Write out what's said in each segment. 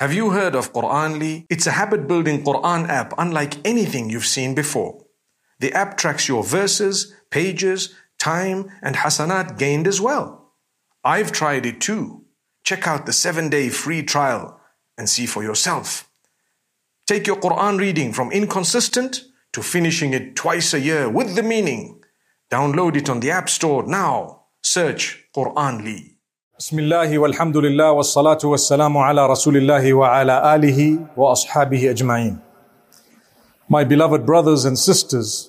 Have you heard of Quranly? It's a habit building Quran app unlike anything you've seen before. The app tracks your verses, pages, time, and hasanat gained as well. I've tried it too. Check out the seven day free trial and see for yourself. Take your Quran reading from inconsistent to finishing it twice a year with the meaning. Download it on the App Store now. Search Quranly. بسم الله والحمد لله والصلاة والسلام على رسول الله وعلى آله وأصحابه أجمعين. My beloved brothers and sisters,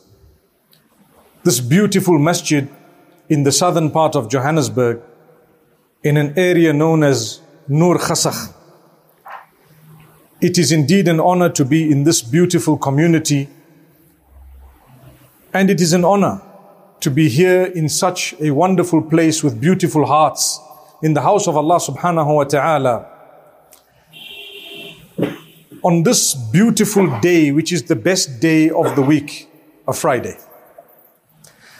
this beautiful masjid in the southern part of Johannesburg, in an area known as Noordgesig, it is indeed an honor to be in this beautiful community, and it is an honor to be here in such a wonderful place with beautiful hearts in the house of Allah subhanahu wa ta'ala on this beautiful day, which is the best day of the week, a Friday.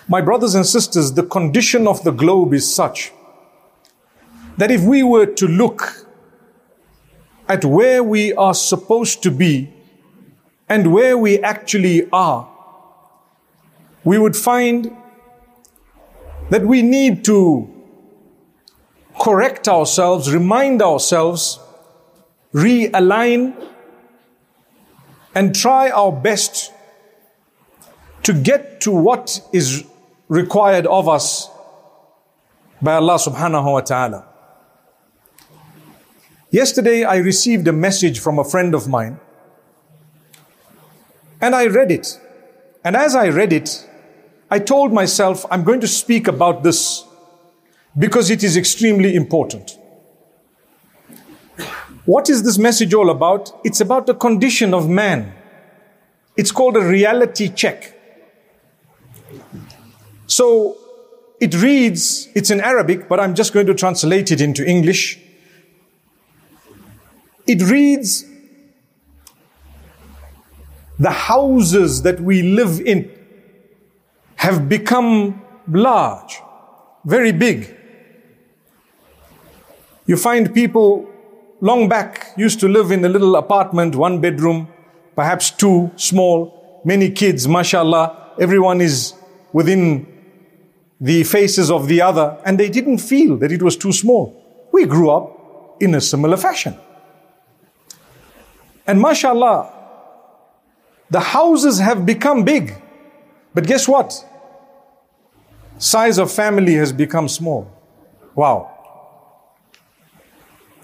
My brothers and sisters, the condition of the globe is such that if we were to look at where we are supposed to be and where we actually are, we would find that we need to correct ourselves, remind ourselves, realign, and try our best to get to what is required of us by Allah subhanahu wa ta'ala. Yesterday I received a message from a friend of mine and I read it. And as I read it, I told myself, I'm going to speak about this because it is extremely important. What is this message all about? It's about the condition of man. It's called a reality check. So it reads, it's in Arabic, but I'm just going to translate it into English. It reads, the houses that we live in have become large, very big. You find people long back used to live in a little apartment, one bedroom, perhaps two, small, many kids, mashallah. Everyone is within the faces of the other, and they didn't feel that it was too small. We grew up in a similar fashion. And mashallah, the houses have become big. But guess what? Size of family has become small. Wow.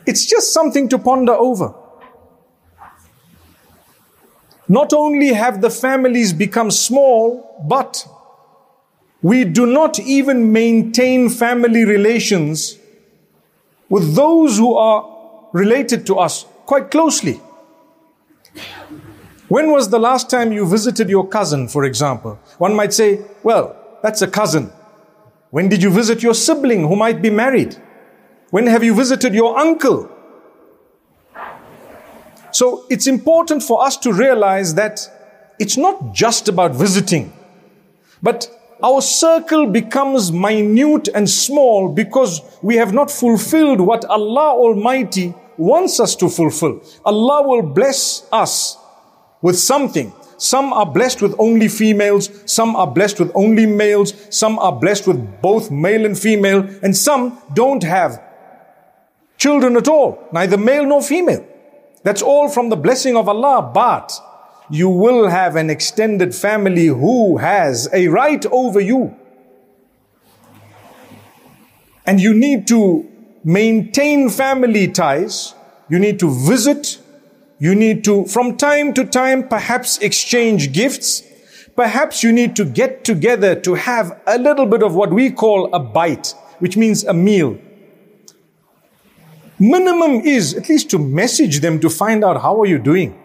It's just something to ponder over. Not only have the families become small, but we do not even maintain family relations with those who are related to us quite closely. When was the last time you visited your cousin, for example? One might say, well, that's a cousin. When did you visit your sibling who might be married? When have you visited your uncle? So it's important for us to realize that it's not just about visiting, but our circle becomes minute and small because we have not fulfilled what Allah Almighty wants us to fulfill. Allah will bless us with something. Some are blessed with only females, some are blessed with only males, some are blessed with both male and female, and some don't have children at all, neither male nor female. That's all from the blessing of Allah, but you will have an extended family who has a right over you. And you need to maintain family ties. You need to visit. You need to, from time to time, perhaps exchange gifts. Perhaps you need to get together to have a little bit of what we call a bite, which means a meal. Minimum is at least to message them to find out how are you doing.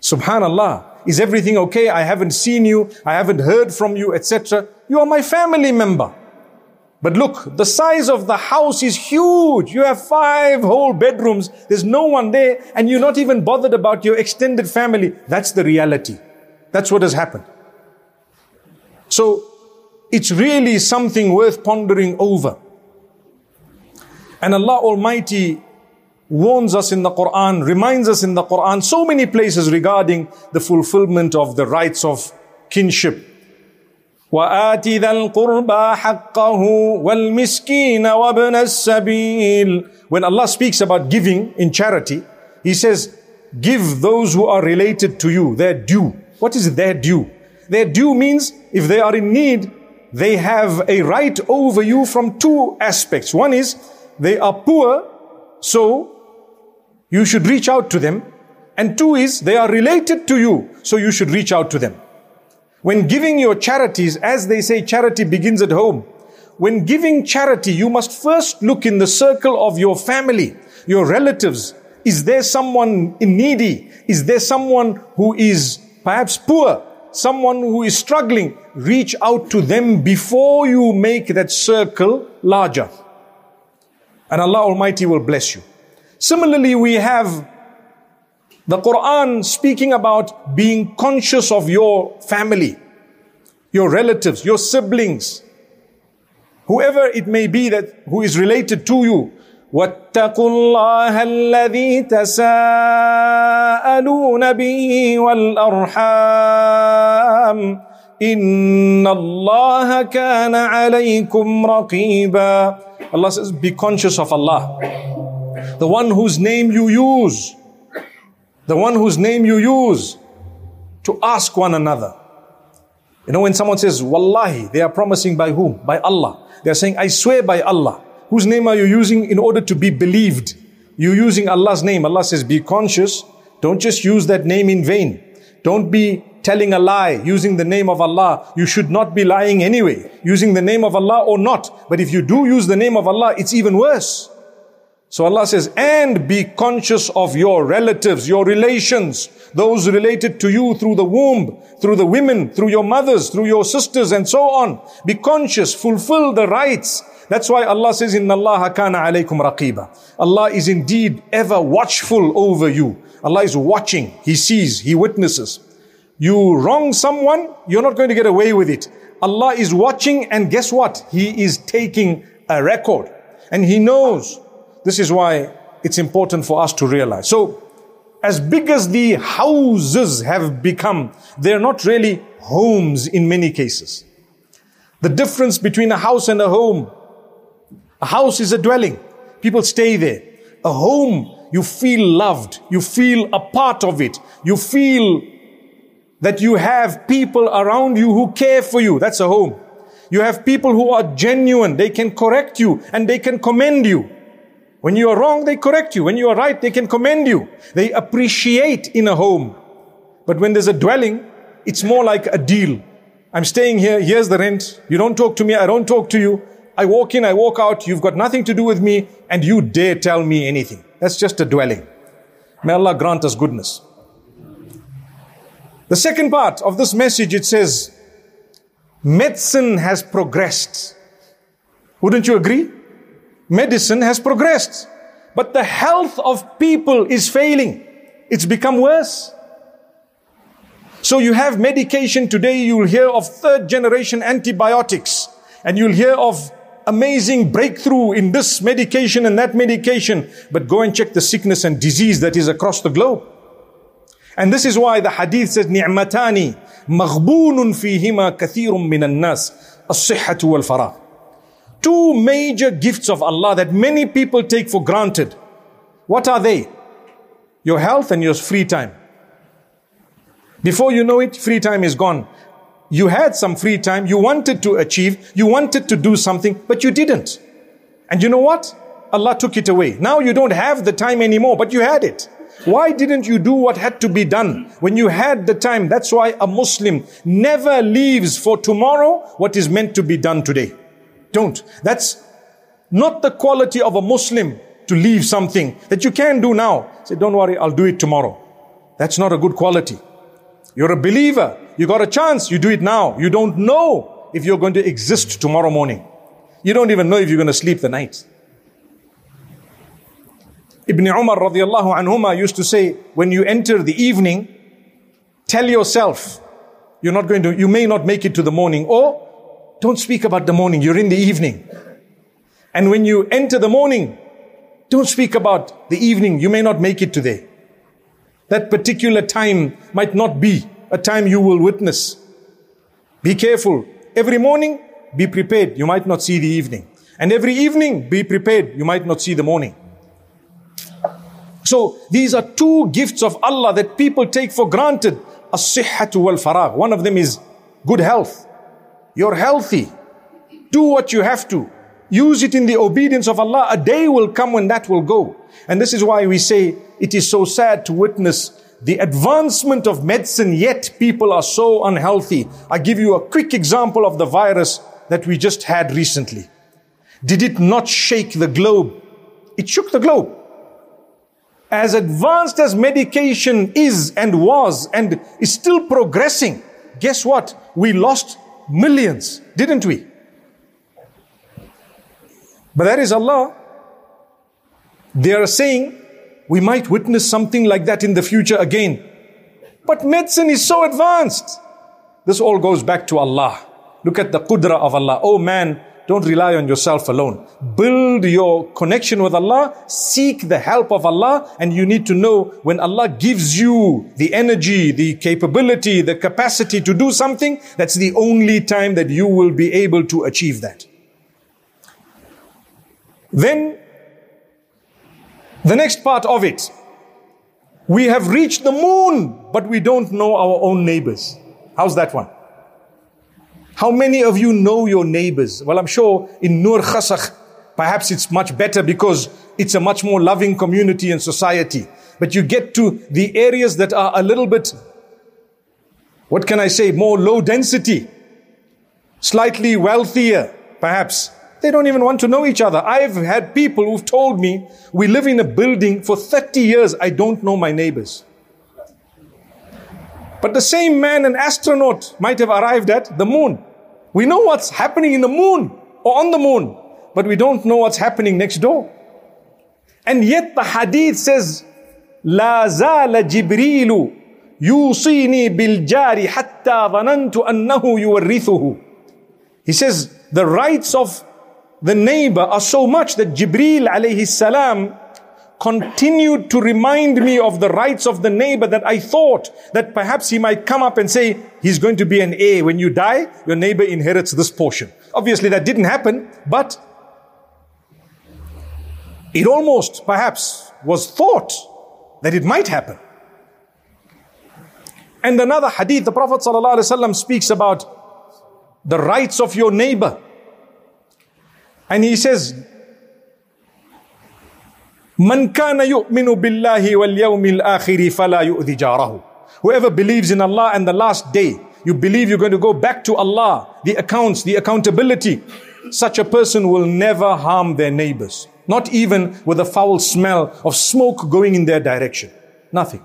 Subhanallah. Is everything okay? I haven't seen you. I haven't heard from you, etc. You are my family member. But look, the size of the house is huge. You have five whole bedrooms. There's no one there and you're not even bothered about your extended family. That's the reality. That's what has happened. So it's really something worth pondering over. And Allah Almighty warns us in the Quran, reminds us in the Quran, so many places regarding the fulfillment of the rights of kinship. وآت ذا القربى حقه والمسكين وابن السبيل When Allah speaks about giving in charity, He says, give those who are related to you their due. What is their due? Their due means if they are in need, they have a right over you from two aspects. One is they are poor, so you should reach out to them. And two is they are related to you, so you should reach out to them. When giving your charities, as they say, charity begins at home. When giving charity, you must first look in the circle of your family, your relatives. Is there someone needy? Is there someone who is perhaps poor? Someone who is struggling? Reach out to them before you make that circle larger And Allah Almighty will bless you. Similarly, we have the Quran speaking about being conscious of your family, your relatives, your siblings, whoever it may be that who is related to you. واتقوا الله الذي تساءلون به والأرحام إن الله كان عليكم رقيبا Allah says be conscious of Allah the one whose name you use, the one whose name you use to ask one another. You know, when someone says, Wallahi, they are promising by whom? By Allah. They are saying, I swear by Allah. Whose name are you using in order to be believed? You're using Allah's name. Allah says, be conscious. Don't just use that name in vain. Don't be telling a lie using the name of Allah. You should not be lying anyway, using the name of Allah or not. But if you do use the name of Allah, it's even worse. So Allah says, and be conscious of your relatives, your relations, those related to you through the womb, through the women, through your mothers, through your sisters, and so on. Be conscious, fulfill the rights. That's why Allah says, Inna Allah kana alaykum raqiba. Allah is indeed ever watchful over you. Allah is watching. He sees, He witnesses. You wrong someone, you're not going to get away with it. Allah is watching and guess what? He is taking a record. And He knows this is why it's important for us to realize. So, as big as the houses have become, they're not really homes in many cases. The difference between a house and a home. A house is a dwelling. People stay there. A home, you feel loved. You feel a part of it. You feel that you have people around you who care for you. That's a home. You have people who are genuine. They can correct you and they can commend you. When you are wrong, they correct you. When you are right, they can commend you. They appreciate in a home. But when there's a dwelling, it's more like a deal. I'm staying here, here's the rent. You don't talk to me, I don't talk to you. I walk in, I walk out, you've got nothing to do with me, and you dare tell me anything. That's just a dwelling. May Allah grant us goodness. The second part of this message, it says, medicine has progressed. Wouldn't you agree? medicine has progressed. But the health of people is failing. It's become worse. So you have medication today, you'll hear of third generation antibiotics, and you'll hear of amazing breakthrough in this medication and that medication. But go and check the sickness and disease that is across the globe. And this is why the hadith says, نعمتان مغبون فيهما كثير من الناس wal faragh. Two major gifts of Allah that many people take for granted. What are they? Your health and your free time. Before you know it, free time is gone. You had some free time, you wanted to achieve, you wanted to do something, but you didn't. And you know what? Allah took it away. Now you don't have the time anymore, but you had it. Why didn't you do what had to be done when you had the time? That's why a Muslim never leaves for tomorrow what is meant to be done today. Don't. That's not the quality of a Muslim to leave something that you can do now. Say, don't worry, I'll do it tomorrow. That's not a good quality. You're a believer. You got a chance. You do it now. You don't know if you're going to exist tomorrow morning. You don't even know if you're going to sleep the night. Ibn Umar radiallahu anhuma used to say, when you enter the evening, tell yourself, you're not going to, you may not make it to the morning, or don't speak about the morning. You're in the evening. And when you enter the morning, Don't speak about the evening. You may not make it today. That particular time might not be a time you will witness. Be careful. Every morning, be prepared. You might not see the evening. And every evening, be prepared. You might not see the morning. So these are two gifts of Allah that people take for granted. As-sihhatu wal faragh. One of them is good health. You're healthy. Do what you have to. Use it in the obedience of Allah. A day will come when that will go. And this is why we say it is so sad to witness the advancement of medicine, yet people are so unhealthy. I give you a quick example of the virus that we just had recently. Did it not shake the globe? It shook the globe. As advanced as medication is and was and is still progressing, guess what? We lost millions, didn't we? But that is Allah. They are saying we might witness something like that in the future again. But medicine is so advanced. This all goes back to Allah. Look at the qudra of Allah. Oh man, don't rely on yourself alone. Build your connection with Allah. Seek the help of Allah. And you need to know when Allah gives you the energy, the capability, the capacity to do something, that's the only time that you will be able to achieve that. Then, the next part of it. We have reached the moon, but we don't know our own neighbors. How's that one? How many of you know your neighbors? Well, I'm sure in Noordgesig, perhaps it's much better because it's a much more loving community and society. But you get to the areas that are a little bit, what can I say, more low density, slightly wealthier, perhaps. They don't even want to know each other. I've had people who've told me, we live in a building for 30 years, I don't know my neighbors. But the same man, an astronaut, might have arrived at the moon. We know what's happening in the moon or on the moon, but we don't know what's happening next door. And yet the hadith says, لا زال جبريل يوصيني بالجار حتى ظننت أنه يورثه. He says, the rights of the neighbor are so much that Jibril alayhi salam continued to remind me of the rights of the neighbor that I thought that perhaps he might come up and say, he's going to be an heir. When you die, your neighbor inherits this portion. Obviously that didn't happen, but it almost perhaps was thought that it might happen. And another hadith, the Prophet ﷺ speaks about the rights of your neighbor. And he says, Man kana yu'minu billahi wal yawmil akhiri fala yu'dhi. Whoever believes in Allah and the last day, you believe you're going to go back to Allah, the accounts, the accountability. Such a person will never harm their neighbors. Not even with a foul smell of smoke going in their direction. Nothing.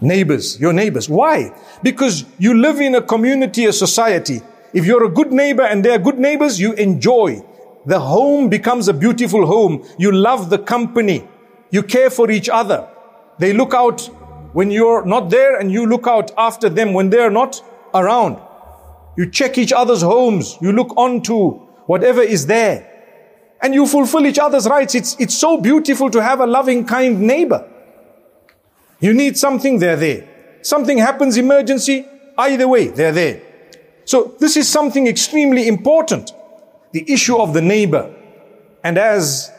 Neighbors, your neighbors. Why? Because you live in a community, a society. If you're a good neighbor and they're good neighbors, you enjoy the home becomes a beautiful home. You love the company. You care for each other. They look out when you're not there and you look out after them when they're not around. You check each other's homes. You look on to whatever is there. And you fulfill each other's rights. It's, it's so beautiful to have a loving, kind neighbor. You need something, they're there. Something happens, emergency, either way, they're there. So this is something extremely important. The issue of the neighbor. And as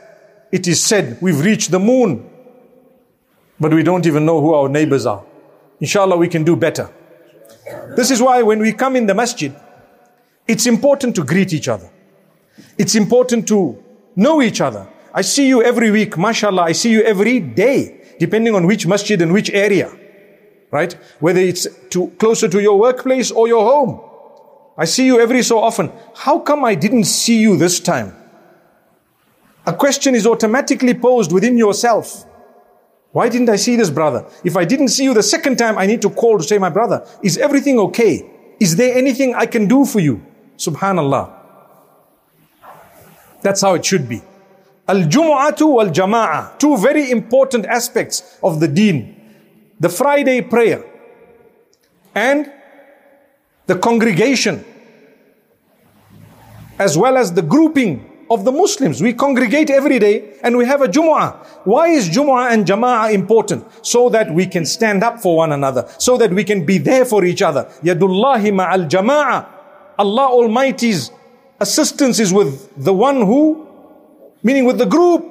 it is said, we've reached the moon, but we don't even know who our neighbors are. Inshallah, we can do better. This is why when we come in the masjid, it's important to greet each other. It's important to know each other. I see you every week, mashallah. I see you every day, depending on which masjid and which area. Right? Whether it's to, closer to your workplace or your home. I see you every so often. How come I didn't see you this time? A question is automatically posed within yourself. Why didn't I see this brother? If I didn't see you the second time, I need to call to say, my brother, is everything okay? Is there anything I can do for you? Subhanallah. That's how it should be. Al-Jumu'atu wal-Jama'a. Two very important aspects of the deen. The Friday prayer and the congregation as well as the grouping of the Muslims. We congregate every day and we have a Jumu'ah. Why is Jumu'ah and Jama'ah important? So that we can stand up for one another. So that we can be there for each other. Yadullahi ma'al Jama'ah. Allah Almighty's assistance is with the one who, meaning with the group.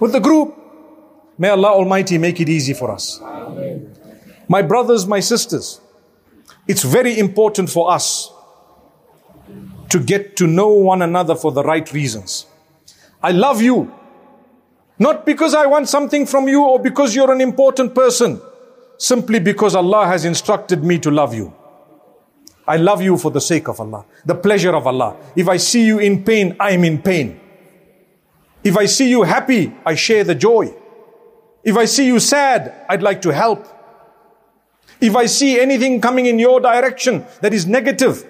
With the group. May Allah Almighty make it easy for us. My brothers, my sisters, it's very important for us to get to know one another for the right reasons. I love you. Not because I want something from you or because you're an important person. Simply because Allah has instructed me to love you. I love you for the sake of Allah, the pleasure of Allah. If I see you in pain, I am in pain. If I see you happy, I share the joy. If I see you sad, I'd like to help. If I see anything coming in your direction that is negative,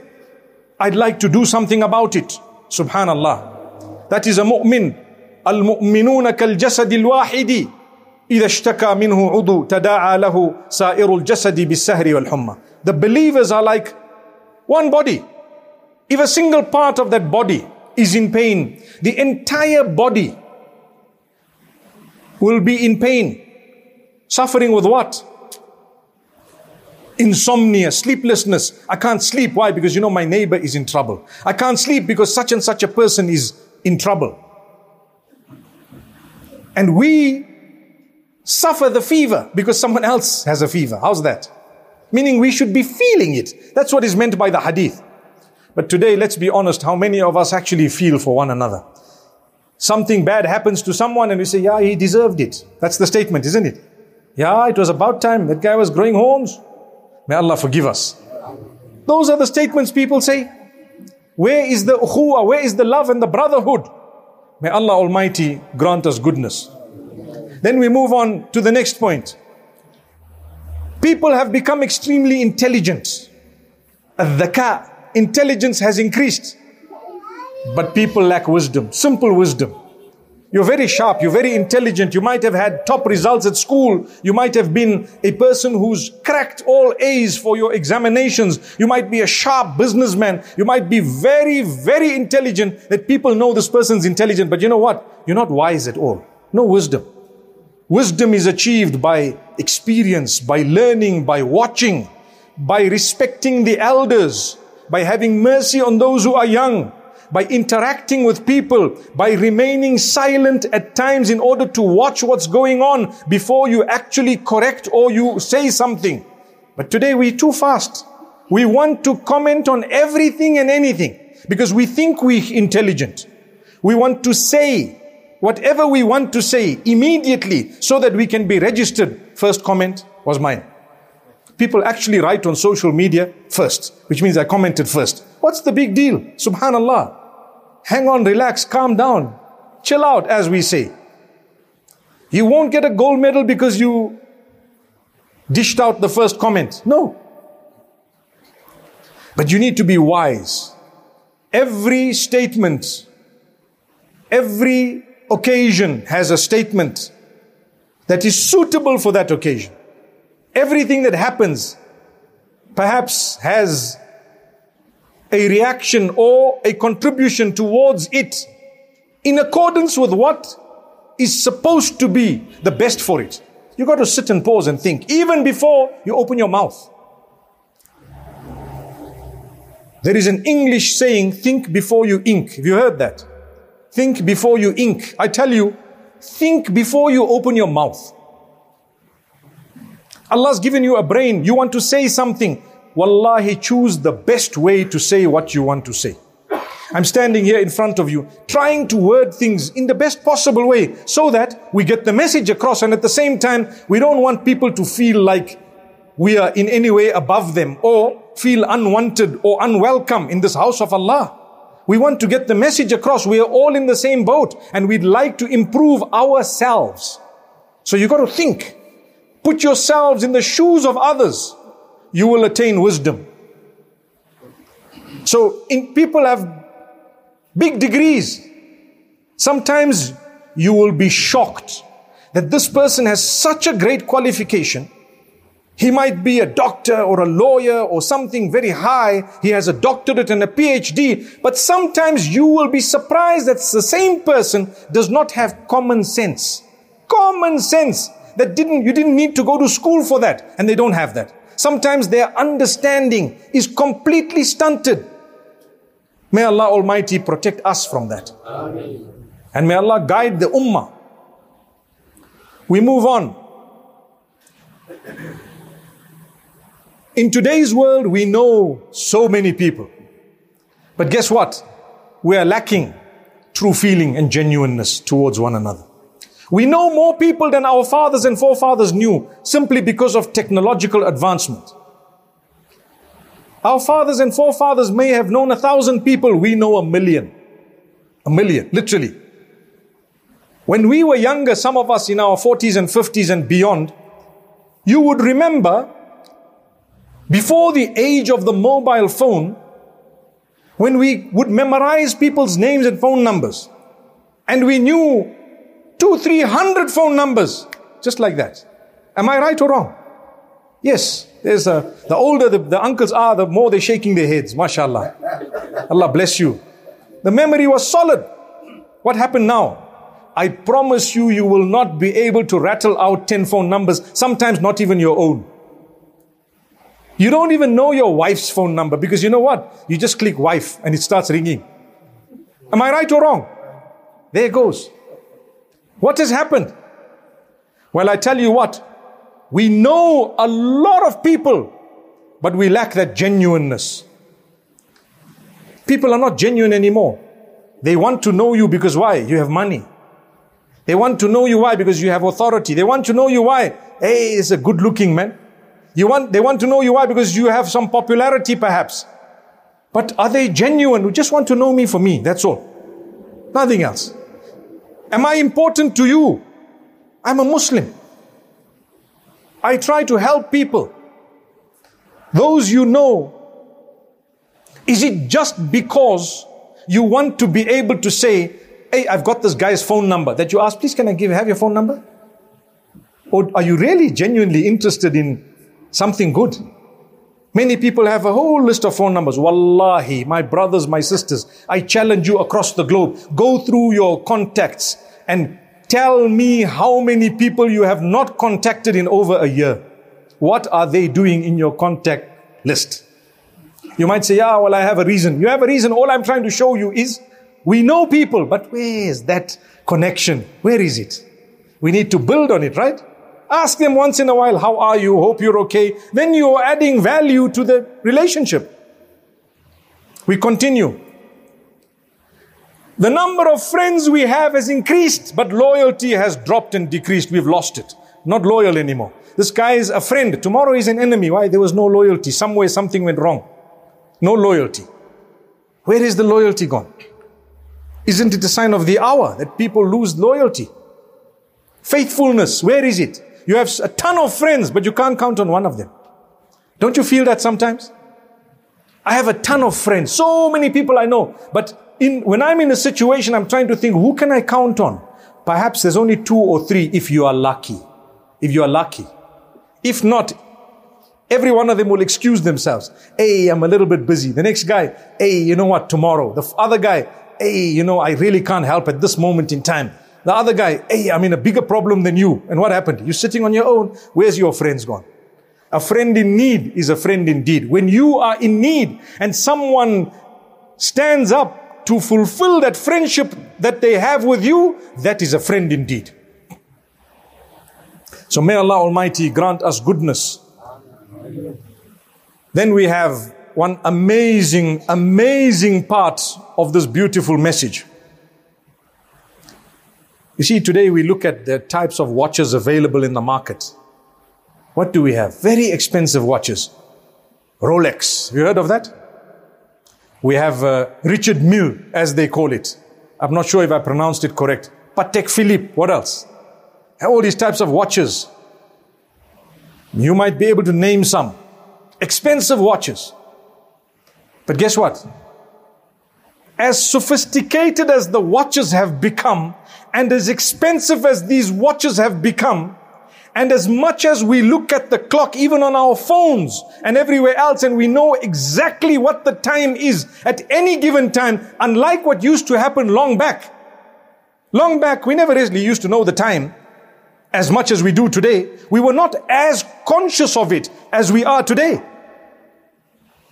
I'd like to do something about it. Subhanallah. That is a mu'min. المؤمنون كالجسد الواحد إذا اشتكى منه عضو تداعى له سائر الجسد بالسهر والحمى. The believers are like one body. If a single part of that body is in pain, the entire body will be in pain. Suffering with what? Insomnia, sleeplessness. I can't sleep. Why? Because you know my neighbor is in trouble. I can't sleep because such and such a person is in trouble. And we suffer the fever because someone else has a fever. How's that? Meaning we should be feeling it. That's what is meant by the hadith. But today, let's be honest, how many of us actually feel for one another? Something bad happens to someone and we say, yeah, he deserved it. That's the statement, isn't it? Yeah, it was about time. That guy was growing horns. May Allah forgive us. Those are the statements people say. Where is the ukhuwa? Where is the love and the brotherhood? May Allah Almighty grant us goodness. Then we move on to the next point. People have become extremely intelligent. Al-dhaka, intelligence has increased. But people lack wisdom, simple wisdom. You're very sharp, you're very intelligent, you might have had top results at school, you might have been a person who's cracked all A's for your examinations, you might be a sharp businessman, you might be very, very intelligent that people know this person's intelligent, but you know what? You're not wise at all. No wisdom. Wisdom is achieved by experience, by learning, by watching, by respecting the elders, by having mercy on those who are young, by interacting with people, by remaining silent at times in order to watch what's going on before you actually correct or you say something. But today we're too fast. We want to comment on everything and anything because we think we're intelligent. We want to say whatever we want to say immediately so that we can be registered. First comment was mine. People actually write on social media first, which means I commented first. What's the big deal? Subhanallah. Hang on, relax, calm down. Chill out, as we say. You won't get a gold medal because you dished out the first comment. No. But you need to be wise. Every statement, every occasion has a statement that is suitable for that occasion. Everything that happens perhaps has a reaction or a contribution towards it in accordance with what is supposed to be the best for it. You got to sit and pause and think, even before you open your mouth. There is an English saying, think before you ink. Have you heard that? Think before you ink. I tell you, think before you open your mouth. Allah's given you a brain. You want to say something. Wallahi, choose the best way to say what you want to say. I'm standing here in front of you, trying to word things in the best possible way so that we get the message across and at the same time, we don't want people to feel like we are in any way above them or feel unwanted or unwelcome in this house of Allah. We want to get the message across. We are all in the same boat and we'd like to improve ourselves. So you got to think. Put yourselves in the shoes of others you will attain wisdom. So in, people have big degrees. Sometimes you will be shocked that this person has such a great qualification He might be a doctor or a lawyer or something very high. He has a doctorate and a PhD. But sometimes you will be surprised that the same person does not have common sense. Common sense that didn't, you didn't need to go to school for that. And they don't have that. Sometimes their understanding is completely stunted. May Allah Almighty protect us from that. Amen. And may Allah guide the ummah. We move on. In today's world, we know so many people. But guess what? We are lacking true feeling and genuineness towards one another. We know more people than our fathers and forefathers knew simply because of technological advancement. Our fathers and forefathers may have known a thousand people. We know a million. A million, literally. When we were younger, some of us in our 40s and 50s and beyond, you would remember before the age of the mobile phone, when we would memorize people's names and phone numbers, and we knew two, three hundred phone numbers, just like that. Am I right or wrong? Yes, there's a, the older the, the uncles are, the more they're shaking their heads. MashaAllah. Allah bless you. The memory was solid. What happened now? I promise you, you will not be able to rattle out 10 phone numbers, sometimes not even your own. You don't even know your wife's phone number because you know what? You just click wife and it starts ringing. Am I right or wrong? There goes. What has happened? Well, I tell you what, we know a lot of people, but we lack that genuineness. People are not genuine anymore. They want to know you because why? You have money. They want to know you why? Because you have authority. They want to know you why? Hey, he's a good looking man. You want, they want to know you why? Because you have some popularity perhaps. But are they genuine? Who just want to know me for me? That's all. Nothing else. Am I important to you? I'm a Muslim. I try to help people. Those you know. Is it just because you want to be able to say, Hey, I've got this guy's phone number that you ask, please can I give have your phone number? Or are you really genuinely interested in something good. Many people have a whole list of phone numbers. Wallahi, my brothers, my sisters, I challenge you across the globe. Go through your contacts and tell me how many people you have not contacted in over a year. What are they doing in your contact list? You might say, yeah, well, I have a reason. You have a reason. All I'm trying to show you is we know people, but where is that connection? Where is it? We need to build on it, right? Ask them once in a while, how are you? Hope you're okay. Then you're adding value to the relationship. We continue. The number of friends we have has increased, but loyalty has dropped and decreased. We've lost it. Not loyal anymore. This guy is a friend. Tomorrow is an enemy. Why? There was no loyalty. Somewhere something went wrong. No loyalty. Where is the loyalty gone? Isn't it a sign of the hour that people lose loyalty? Faithfulness, where is it? You have a ton of friends, but you can't count on one of them. Don't you feel that sometimes? I have a ton of friends, so many people I know, but in, when I'm in a situation, I'm trying to think, who can I count on? Perhaps there's only two or three if you are lucky. If you are lucky. If not, every one of them will excuse themselves. Hey, I'm a little bit busy. The next guy, hey, you know what, tomorrow. The other guy, hey, you know, I really can't help at this moment in time. The other guy, hey, I'm in a bigger problem than you. And what happened? You're sitting on your own. Where's your friends gone? A friend in need is a friend indeed. When you are in need and someone stands up to fulfill that friendship that they have with you, that is a friend indeed. So may Allah Almighty grant us goodness. Then we have one amazing, amazing part of this beautiful message. You see, today we look at the types of watches available in the market. What do we have? Very expensive watches. Rolex. You heard of that? We have uh, Richard Mille, as they call it. I'm not sure if I pronounced it correct. Patek Philippe. What else? All these types of watches. You might be able to name some. Expensive watches. But guess what? As sophisticated as the watches have become, and as expensive as these watches have become, And as much as we look at the clock, even on our phones and everywhere else, and we know exactly what the time is at any given time, unlike what used to happen long back. Long back, we never really used to know the time as much as we do today. We were not as conscious of it as we are today.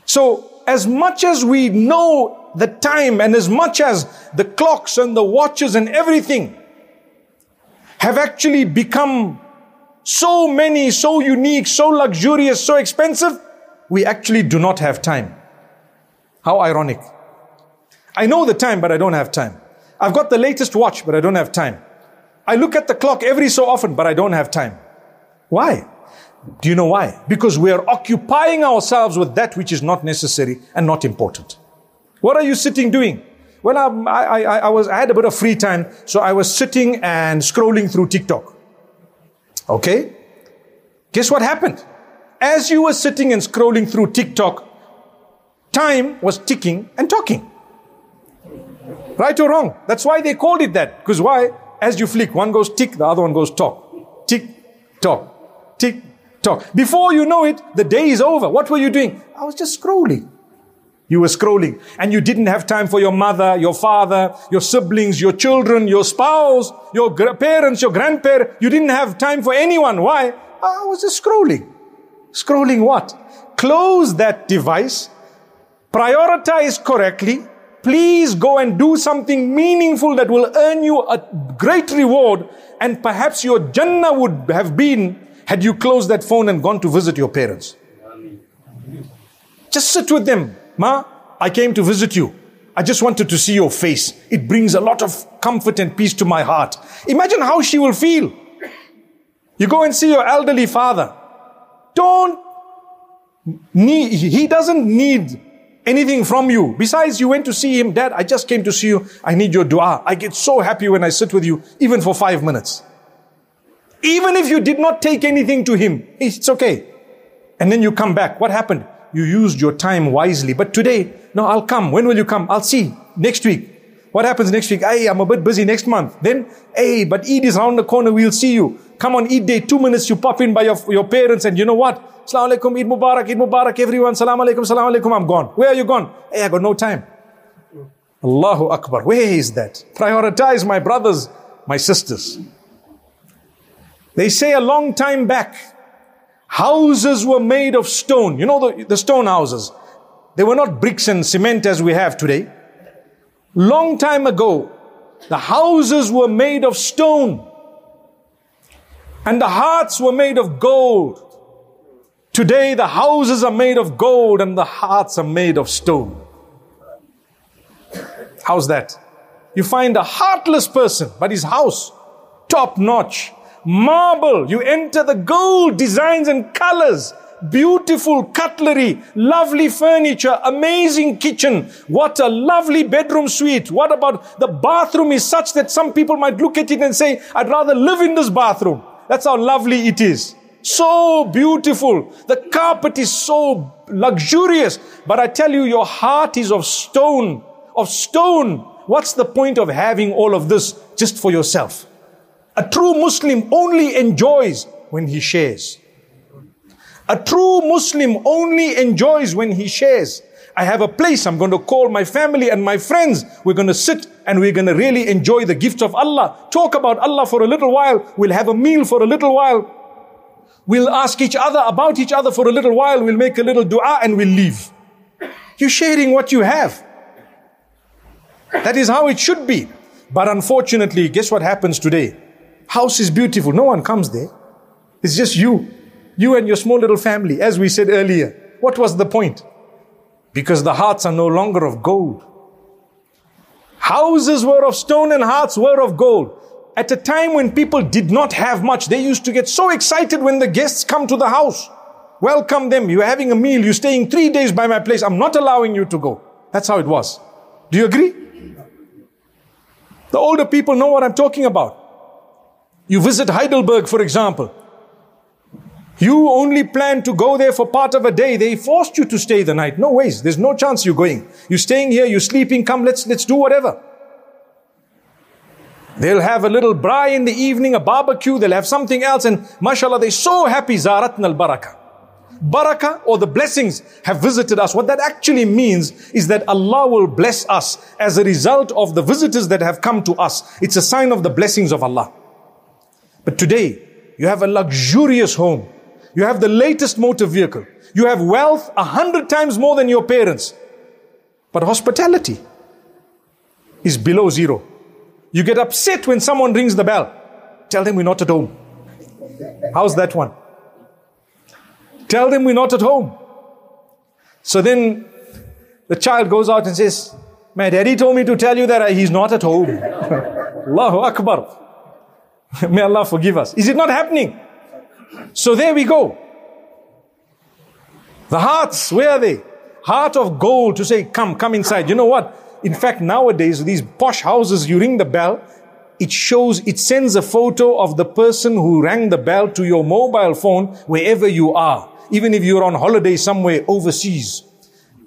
So, as much as we know the time and as much as the clocks and the watches and everything have actually become so many, so unique, so luxurious, so expensive, we actually do not have time. How ironic. I know the time, but I don't have time. I've got the latest watch, but I don't have time. I look at the clock every so often, but I don't have time. Why? Do you know why? Because we are occupying ourselves with that which is not necessary and not important. What are you sitting doing? Well, I, I, I, was, I had a bit of free time, so I was sitting and scrolling through TikTok. Okay? Guess what happened? As you were sitting and scrolling through TikTok, time was ticking and talking. Right or wrong? That's why they called it that. Because why? As you flick, one goes tick, the other one goes talk. Tick, talk. Tick, talk. Before you know it, the day is over. What were you doing? I was just scrolling. You were scrolling and you didn't have time for your mother, your father, your siblings, your children, your spouse, your parents, your grandparents. You didn't have time for anyone. Why? I was just scrolling. Scrolling what? Close that device. Prioritize correctly. Please go and do something meaningful that will earn you a great reward. And perhaps your Jannah would have been had you closed that phone and gone to visit your parents. Just sit with them. Ma, I came to visit you. I just wanted to see your face. It brings a lot of comfort and peace to my heart. Imagine how she will feel. You go and see your elderly father. Don't need, he doesn't need anything from you. Besides, you went to see him. Dad, I just came to see you. I need your dua. I get so happy when I sit with you, even for five minutes. Even if you did not take anything to him, it's okay. And then you come back. What happened? You used your time wisely. But today, no, I'll come. When will you come? I'll see. Next week. What happens next week? Hey, I'm a bit busy next month. Then, hey, but Eid is around the corner. We'll see you. Come on Eid day. Two minutes you pop in by your, your parents and you know what? Assalamu alaikum, Eid Mubarak, Eid Mubarak, everyone. Salam alaikum, salam alaikum. I'm gone. Where are you gone? Hey, I got no time. Allahu Akbar. Where is that? Prioritize my brothers, my sisters. They say a long time back, Houses were made of stone. You know the, the stone houses. They were not bricks and cement as we have today. Long time ago, the houses were made of stone. And the hearts were made of gold. Today, the houses are made of gold and the hearts are made of stone. How's that? You find a heartless person, but his house, top notch, marble. You enter the gold designs and colors. Beautiful cutlery, lovely furniture, amazing kitchen. What a lovely bedroom suite. What about the bathroom is such that some people might look at it and say, I'd rather live in this bathroom. That's how lovely it is. So beautiful. The carpet is so luxurious. But I tell you, your heart is of stone, of stone. What's the point of having all of this just for yourself? A true Muslim only enjoys when he shares. A true Muslim only enjoys when he shares. I have a place. I'm going to call my family and my friends. We're going to sit and we're going to really enjoy the gifts of Allah. Talk about Allah for a little while. We'll have a meal for a little while. We'll ask each other about each other for a little while. We'll make a little dua and we'll leave. You're sharing what you have. That is how it should be. But unfortunately, guess what happens today? House is beautiful. No one comes there. It's just you. You and your small little family, as we said earlier. What was the point? Because the hearts are no longer of gold. Houses were of stone and hearts were of gold. At a time when people did not have much, they used to get so excited when the guests come to the house. Welcome them. You're having a meal. You're staying three days by my place. I'm not allowing you to go. That's how it was. Do you agree? The older people know what I'm talking about. You visit Heidelberg, for example. You only plan to go there for part of a day. They forced you to stay the night. No ways. There's no chance you're going. You're staying here, you're sleeping. Come, let's, let's do whatever. They'll have a little braai in the evening, a barbecue, they'll have something else, and mashallah, they're so happy. Zaratna al barakah. Barakah or the blessings have visited us. What that actually means is that Allah will bless us as a result of the visitors that have come to us. It's a sign of the blessings of Allah. But today, you have a luxurious home. You have the latest motor vehicle. You have wealth a hundred times more than your parents. But hospitality is below zero. You get upset when someone rings the bell. Tell them we're not at home. How's that one? Tell them we're not at home. So then the child goes out and says, My daddy told me to tell you that he's not at home. Allahu Akbar. May Allah forgive us. Is it not happening? So there we go. The hearts, where are they? Heart of gold to say, come, come inside. You know what? In fact, nowadays, these posh houses, you ring the bell, it shows, it sends a photo of the person who rang the bell to your mobile phone wherever you are. Even if you're on holiday somewhere overseas.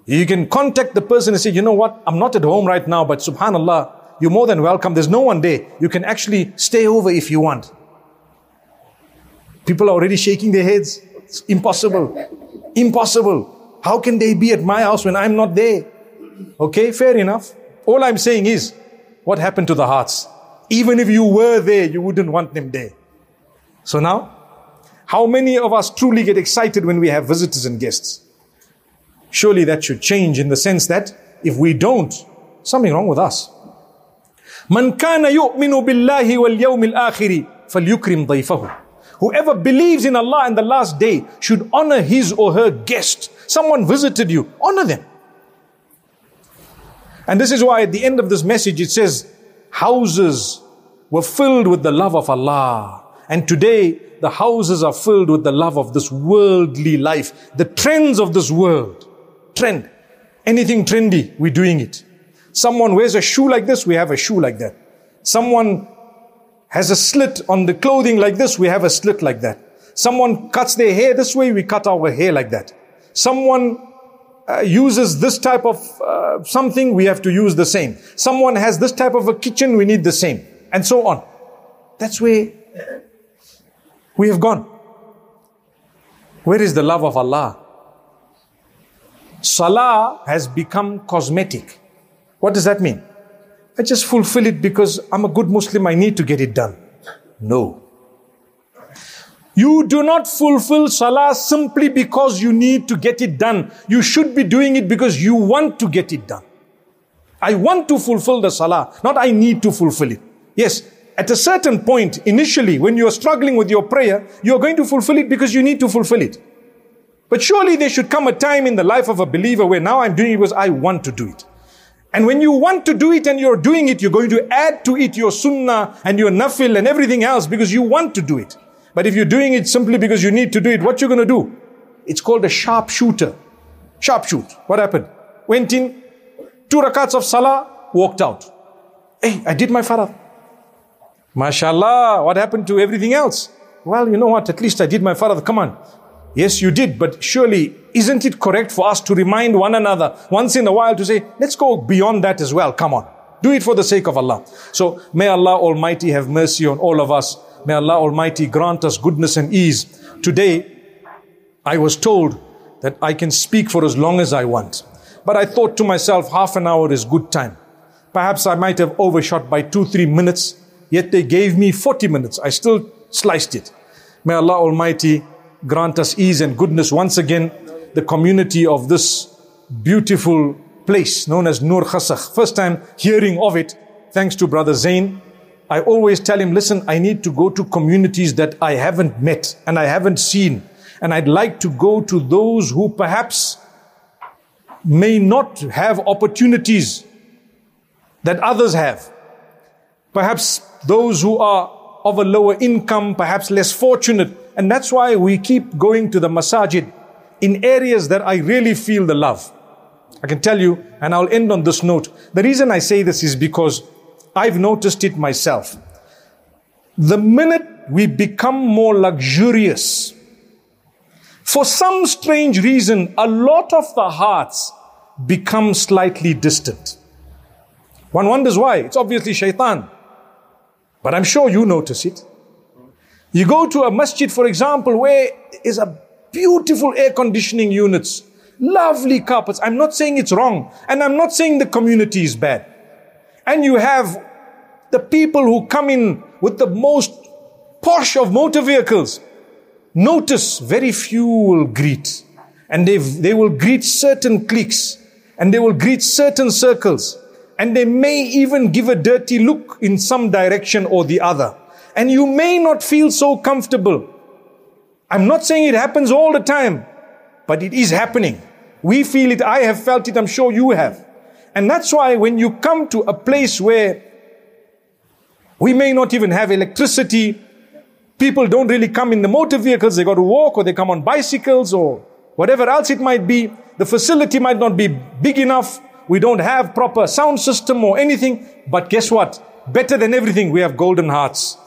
You can contact the person and say, you know what? I'm not at home right now, but subhanallah, you're more than welcome. There's no one there. You can actually stay over if you want. People are already shaking their heads. It's impossible. Impossible. How can they be at my house when I'm not there? Okay, fair enough. All I'm saying is, what happened to the hearts? Even if you were there, you wouldn't want them there. So now, how many of us truly get excited when we have visitors and guests? Surely that should change in the sense that if we don't, something wrong with us. Man kana yu'minu billahi wal yawmil akhiri falyukrim dayfahu. Whoever believes in Allah and the last day should honor his or her guest. Someone visited you, honor them. And this is why at the end of this message it says, houses were filled with the love of Allah. And today the houses are filled with the love of this worldly life, the trends of this world. Trend. Anything trendy, we're doing it. Someone wears a shoe like this, we have a shoe like that. Someone has a slit on the clothing like this, we have a slit like that. Someone cuts their hair this way, we cut our hair like that. Someone uh, uses this type of uh, something, we have to use the same. Someone has this type of a kitchen, we need the same. And so on. That's where we have gone. Where is the love of Allah? Salah has become cosmetic. What does that mean? I just fulfill it because I'm a good Muslim, I need to get it done. No. You do not fulfill salah simply because you need to get it done. You should be doing it because you want to get it done. I want to fulfill the salah, not I need to fulfill it. Yes, at a certain point, initially, when you are struggling with your prayer, you are going to fulfill it because you need to fulfill it. But surely there should come a time in the life of a believer where now I'm doing it because I want to do it. And when you want to do it and you're doing it, you're going to add to it your sunnah and your nafil and everything else because you want to do it. But if you're doing it simply because you need to do it, what you're going to do? It's called a sharpshooter. Sharpshoot. What happened? Went in, two rakats of salah, walked out. Hey, I did my farad. MashaAllah, what happened to everything else? Well, you know what? At least I did my farad. Come on. Yes, you did, but surely isn't it correct for us to remind one another once in a while to say, let's go beyond that as well. Come on. Do it for the sake of Allah. So may Allah Almighty have mercy on all of us. May Allah Almighty grant us goodness and ease. Today, I was told that I can speak for as long as I want. But I thought to myself, half an hour is good time. Perhaps I might have overshot by two, three minutes. Yet they gave me 40 minutes. I still sliced it. May Allah Almighty grant us ease and goodness once again. The community of this beautiful place known as Noordgesig. First time hearing of it, thanks to Brother Zain. I always tell him, listen, I need to go to communities that I haven't met and I haven't seen. And I'd like to go to those who perhaps may not have opportunities that others have. Perhaps those who are of a lower income, perhaps less fortunate. And that's why we keep going to the masajid in areas that I really feel the love. I can tell you, and I'll end on this note. The reason I say this is because I've noticed it myself. The minute we become more luxurious, for some strange reason, a lot of the hearts become slightly distant. One wonders why. It's obviously shaitan. But I'm sure you notice it. You go to a masjid, for example, where is a beautiful air conditioning units, lovely carpets. I'm not saying it's wrong, and I'm not saying the community is bad. And you have the people who come in with the most posh of motor vehicles. Notice very few will greet. And they, they will greet certain cliques. And they will greet certain circles. And they may even give a dirty look in some direction or the other. And you may not feel so comfortable. I'm not saying it happens all the time, but it is happening. We feel it. I have felt it. I'm sure you have. And that's why when you come to a place where we may not even have electricity, people don't really come in the motor vehicles. They got to walk or they come on bicycles or whatever else it might be. The facility might not be big enough. We don't have proper sound system or anything. But guess what? Better than everything, we have golden hearts.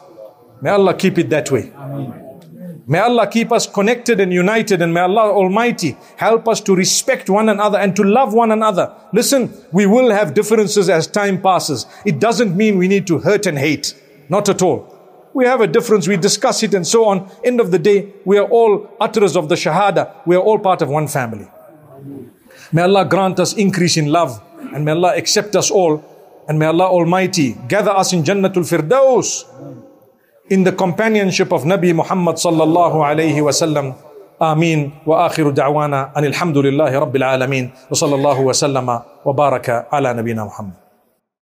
May Allah keep it that way. May Allah keep us connected and united and may Allah Almighty help us to respect one another and to love one another. Listen, we will have differences as time passes. It doesn't mean we need to hurt and hate. Not at all. We have a difference, we discuss it and so on. End of the day, we are all utterers of the Shahada. We are all part of one family. May Allah grant us increase in love and may Allah accept us all and may Allah Almighty gather us in Jannatul Firdaus in the companionship of Nabi Muhammad sallallahu alayhi wa sallam. آمين وآخر دعوانا أن الحمد لله رب العالمين وصلى الله وسلم وبارك على نبينا محمد